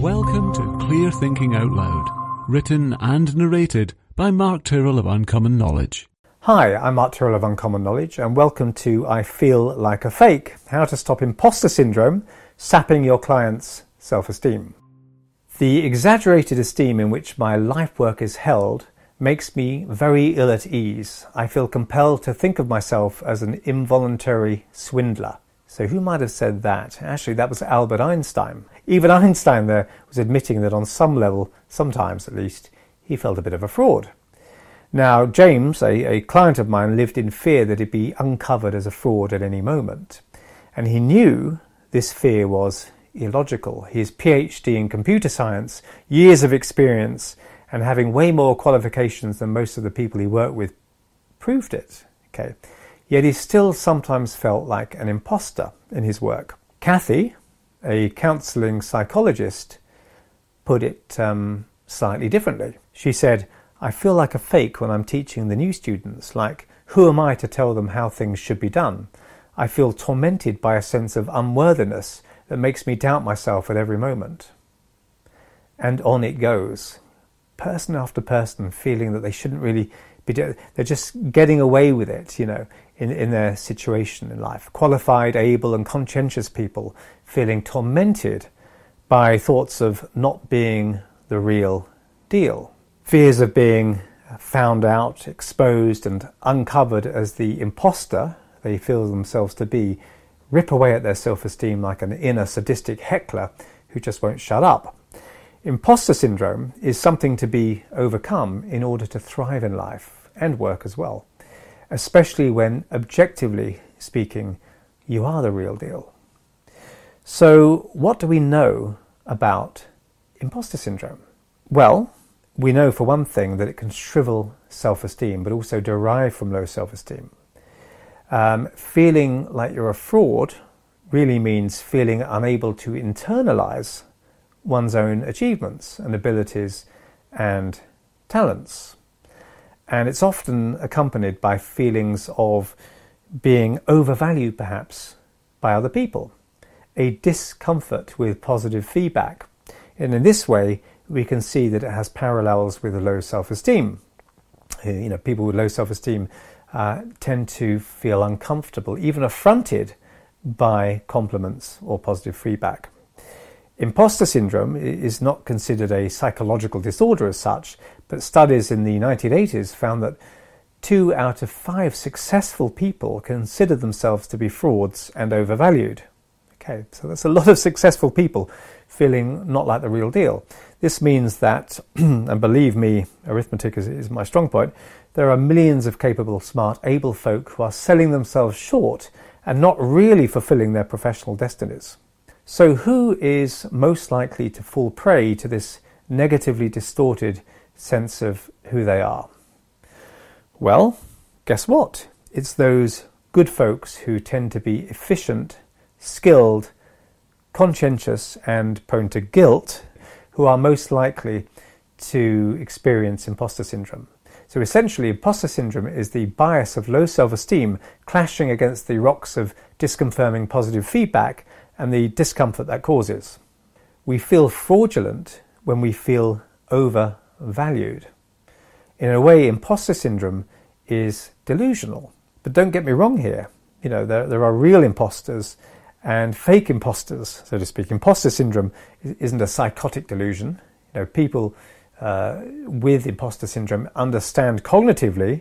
Welcome to Clear Thinking Out Loud, written and narrated by Mark Tyrrell of Uncommon Knowledge. Hi, I'm Mark Tyrrell of Uncommon Knowledge, and welcome to I Feel Like a Fake How to Stop Imposter Syndrome Sapping Your Clients' Self Esteem. The exaggerated esteem in which my life work is held makes me very ill at ease. I feel compelled to think of myself as an involuntary swindler. So, who might have said that? Actually, that was Albert Einstein. Even Einstein there was admitting that on some level, sometimes at least, he felt a bit of a fraud. Now, James, a, a client of mine, lived in fear that he'd be uncovered as a fraud at any moment. And he knew this fear was illogical. His PhD in computer science, years of experience, and having way more qualifications than most of the people he worked with proved it. Okay. Yet he still sometimes felt like an imposter in his work. Kathy, a counseling psychologist, put it um, slightly differently. She said, I feel like a fake when I'm teaching the new students, like, who am I to tell them how things should be done? I feel tormented by a sense of unworthiness that makes me doubt myself at every moment. And on it goes. Person after person feeling that they shouldn't really be, they're just getting away with it, you know, in, in their situation in life. Qualified, able, and conscientious people feeling tormented by thoughts of not being the real deal fears of being found out, exposed, and uncovered as the imposter they feel themselves to be rip away at their self esteem like an inner sadistic heckler who just won't shut up. Imposter syndrome is something to be overcome in order to thrive in life and work as well, especially when, objectively speaking, you are the real deal. So, what do we know about imposter syndrome? Well, we know for one thing that it can shrivel self esteem, but also derive from low self esteem. Um, feeling like you're a fraud really means feeling unable to internalize one's own achievements and abilities and talents. And it's often accompanied by feelings of being overvalued, perhaps, by other people, a discomfort with positive feedback. And in this way, we can see that it has parallels with low self-esteem. You know, people with low self-esteem uh, tend to feel uncomfortable, even affronted by compliments or positive feedback. Imposter syndrome is not considered a psychological disorder as such, but studies in the 1980s found that two out of five successful people consider themselves to be frauds and overvalued. Okay, so that's a lot of successful people feeling not like the real deal. This means that, and believe me, arithmetic is, is, my strong point, there are millions of capable, smart, able folk who are selling themselves short and not really fulfilling their professional destinies. So, who is most likely to fall prey to this negatively distorted sense of who they are? Well, guess what? It's those good folks who tend to be efficient skilled, conscientious, and prone to guilt who are most likely to experience imposter syndrome. So essentially, imposter syndrome is the bias of low self esteem clashing against the rocks of disconfirming positive feedback and the discomfort that causes. We feel fraudulent when we feel overvalued. In a way, imposter syndrome is delusional. But don't get me wrong here. You know, there, there are real imposters and fake imposters, so to speak. Imposter syndrome isn't a psychotic delusion. You know, people uh, with imposter syndrome understand cognitively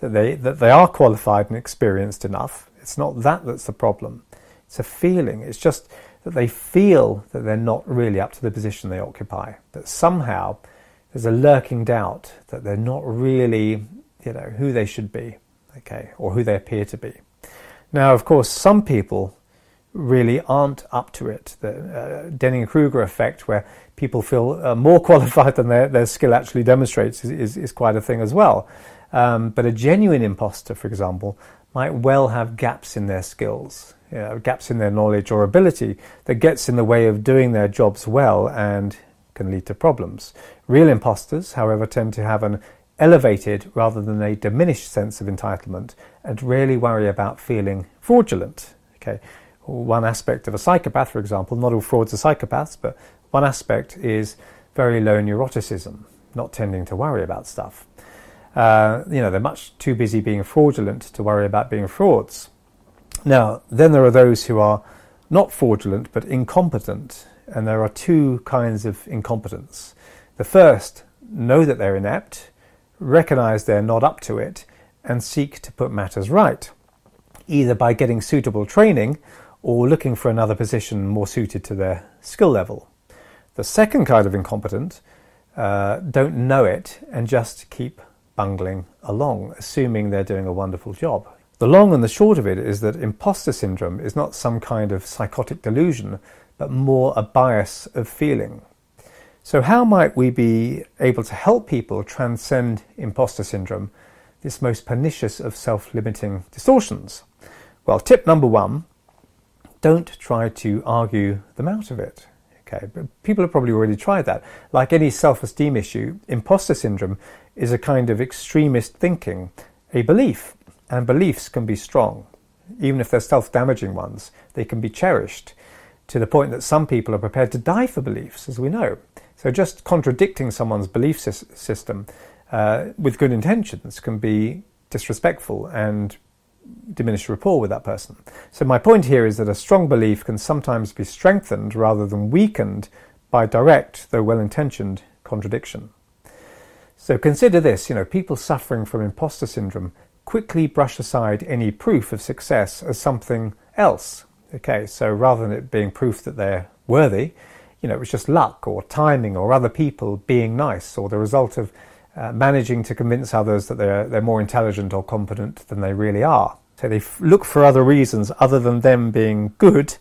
that they that they are qualified and experienced enough. It's not that that's the problem. It's a feeling. It's just that they feel that they're not really up to the position they occupy. That somehow there's a lurking doubt that they're not really, you know, who they should be, okay, or who they appear to be. Now, of course, some people really aren't up to it. The uh, Dunning Kruger effect, where people feel uh, more qualified than their, their skill actually demonstrates, is, is, is quite a thing as well. Um, but a genuine imposter, for example, might well have gaps in their skills, gaps in their knowledge or ability that gets in the way of doing their jobs well and can lead to problems. Real imposters, however, tend to have an elevated rather than a diminished sense of entitlement and rarely worry about feeling fraudulent. Okay, one aspect of a psychopath, for example. Not all frauds are psychopaths, but One aspect is very low neuroticism, not tending to worry about stuff. Uh, you know, they're much too busy being fraudulent to worry about being frauds. Now, then there are those who are not fraudulent but incompetent, and there are two kinds of incompetence. The first, know that they're inept, recognize they're not up to it, and seek to put matters right, either by getting suitable training or looking for another position more suited to their skill level. The second kind of incompetent uh, don't know it and just keep bungling along, assuming they're doing a wonderful job. The long and the short of it is that imposter syndrome is not some kind of psychotic delusion, but more a bias of feeling. So, how might we be able to help people transcend imposter syndrome, this most pernicious of self limiting distortions? Well, tip number one don't try to argue them out of it. Okay, but people have probably already tried that. Like any self esteem issue, imposter syndrome is a kind of extremist thinking, a belief, and beliefs can be strong. Even if they're self damaging ones, they can be cherished to the point that some people are prepared to die for beliefs, as we know. So just contradicting someone's belief system uh, with good intentions can be disrespectful and diminish rapport with that person. So my point here is that a strong belief can sometimes be strengthened rather than weakened by direct, though well-intentioned, contradiction. So consider this, you know, people suffering from imposter syndrome quickly brush aside any proof of success as something else. Okay, so rather than it being proof that they're worthy, you know, it was just luck or timing or other people being nice or the result of uh, managing to convince others that they're, they're more intelligent or competent than they really are. So they f- look for other reasons other than them being good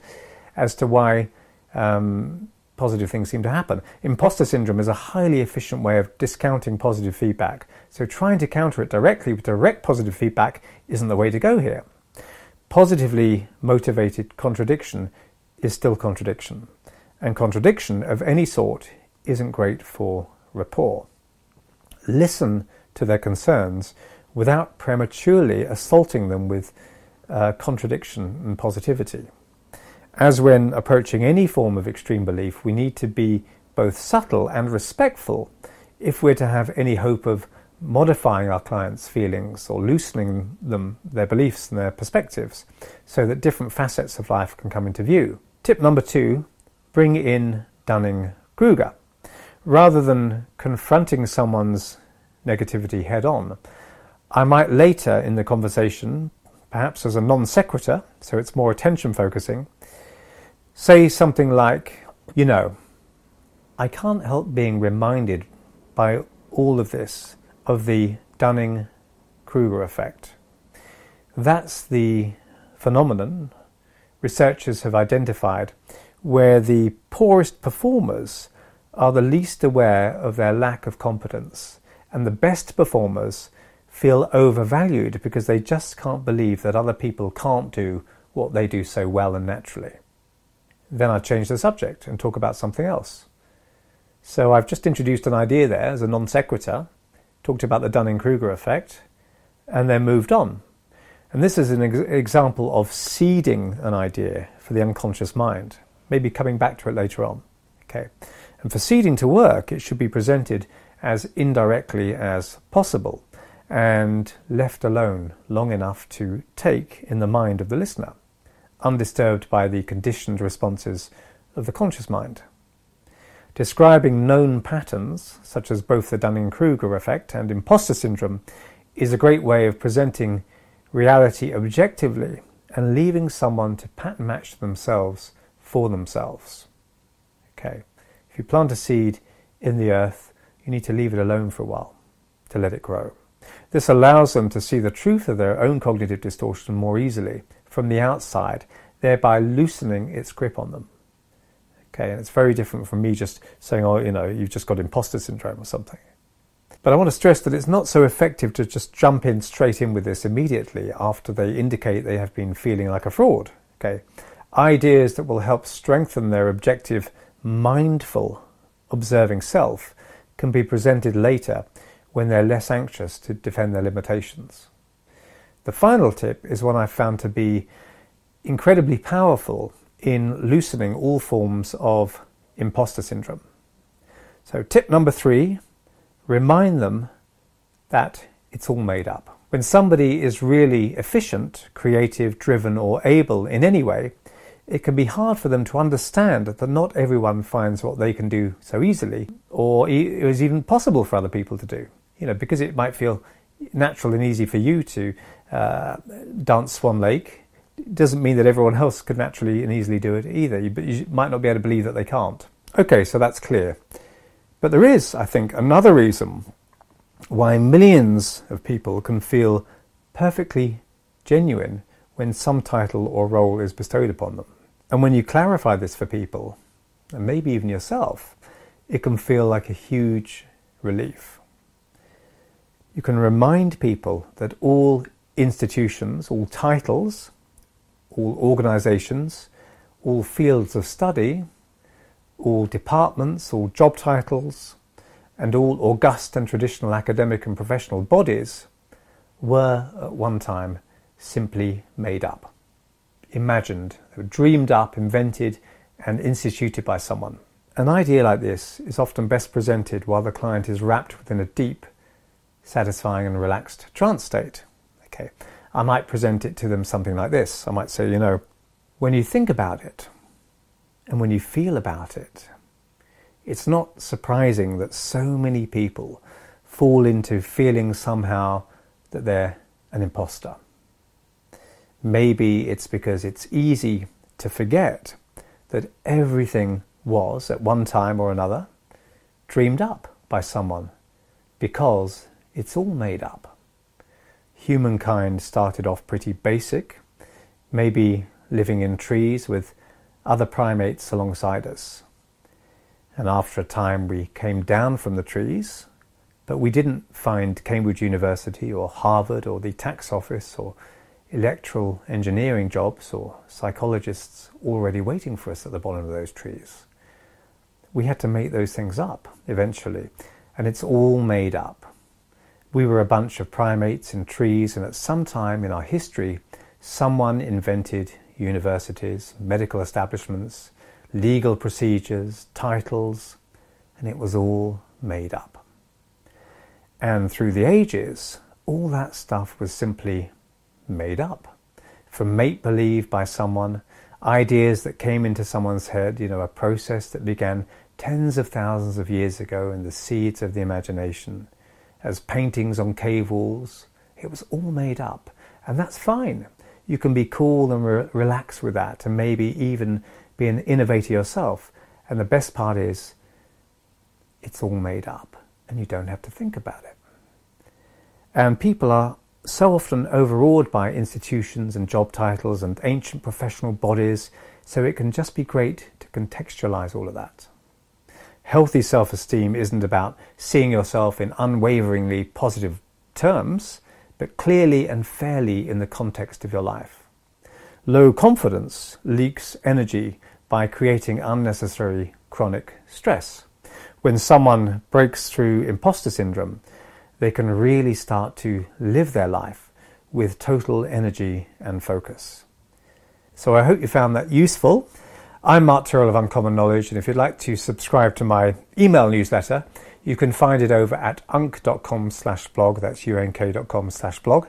as to why um, positive things seem to happen. Imposter syndrome is a highly efficient way of discounting positive feedback. So trying to counter it directly with direct positive feedback isn't the way to go here. Positively motivated contradiction is still contradiction, and contradiction of any sort isn't great for rapport listen to their concerns without prematurely assaulting them with uh, contradiction and positivity. As when approaching any form of extreme belief, we need to be both subtle and respectful if we're to have any hope of modifying our clients' feelings or loosening them, their beliefs and their perspectives, so that different facets of life can come into view. Tip number two bring in Dunning Kruger rather than confronting someone's negativity head on, I might later in the conversation, perhaps as a non sequitur, so it's more attention focusing, say something like, You know, I can't help being reminded by all of this of the Dunning Kruger effect. That's the phenomenon researchers have identified where the poorest performers are the least aware of their lack of competence, and the best performers feel overvalued because they just can't believe that other people can't do what they do so well and naturally. Then I change the subject and talk about something else. So I've just introduced an idea there as a non sequitur, talked about the Dunning Kruger effect, and then moved on. And this is an ex- example of seeding an idea for the unconscious mind, maybe coming back to it later on. Okay. And for seeding to work, it should be presented as indirectly as possible and left alone long enough to take in the mind of the listener, undisturbed by the conditioned responses of the conscious mind. Describing known patterns, such as both the Dunning Kruger effect and imposter syndrome, is a great way of presenting reality objectively and leaving someone to pattern match themselves for themselves. Okay. If you plant a seed in the earth, you need to leave it alone for a while to let it grow. This allows them to see the truth of their own cognitive distortion more easily from the outside, thereby loosening its grip on them. Okay, and it's very different from me just saying, oh, you know, you've just got imposter syndrome or something. But I want to stress that it's not so effective to just jump in straight in with this immediately after they indicate they have been feeling like a fraud. Okay, ideas that will help strengthen their objective mindful observing self can be presented later when they're less anxious to defend their limitations. The final tip is one I've found to be incredibly powerful in loosening all forms of imposter syndrome. So, tip number three remind them that it's all made up. When somebody is really efficient, creative, driven, or able in any way, it can be hard for them to understand that not everyone finds what they can do so easily, or it is even possible for other people to do. You know, because it might feel natural and easy for you to uh, dance Swan Lake, doesn't mean that everyone else could naturally and easily do it either. But you might not be able to believe that they can't. Okay, so that's clear. But there is, I think, another reason why millions of people can feel perfectly genuine when some title or role is bestowed upon them. And when you clarify this for people, and maybe even yourself, it can feel like a huge relief. You can remind people that all institutions, all titles, all organizations, all fields of study, all departments, all job titles, and all august and traditional academic and professional bodies were at one time simply made up, imagined, dreamed up, invented, and instituted by someone. An idea like this is often best presented while the client is wrapped within a deep, satisfying, and relaxed trance state. Okay, I might present it to them something like this. I might say, you know, when you think about it and when you feel about it, it's not surprising that so many people fall into feeling somehow that they're an imposter. Maybe it's because it's easy to forget that everything was, at one time or another, dreamed up by someone because it's all made up. Humankind started off pretty basic, maybe living in trees with other primates alongside us. And after a time, we came down from the trees, but we didn't find Cambridge University or Harvard or the tax office or electoral engineering jobs or psychologists already waiting for us at the bottom of those trees. We had to make those things up eventually, and it's all made up. We were a bunch of primates in trees, and at some time in our history, someone invented universities, medical establishments, legal procedures, titles, and it was all made up. And through the ages, all that stuff was simply made up. From make believe by someone, ideas that came into someone's head, you know, a process that began tens of thousands of years ago in the seeds of the imagination, as paintings on cave walls, it was all made up. And that's fine. You can be cool and re- relax with that, and maybe even be an innovator yourself. And the best part is, it's all made up and you don't have to think about it. And people are so often overawed by institutions and job titles and ancient professional bodies, so it can just be great to contextualize all of that. Healthy self esteem isn't about seeing yourself in unwaveringly positive terms, but clearly and fairly in the context of your life. Low confidence leaks energy by creating unnecessary chronic stress. When someone breaks through imposter syndrome, they can really start to live their life with total energy and focus. So I hope you found that useful. I'm Mark Tyrrell of Uncommon Knowledge, and if you'd like to subscribe to my email newsletter, you can find it over at unk.com slash blog. That's unk.com slash blog.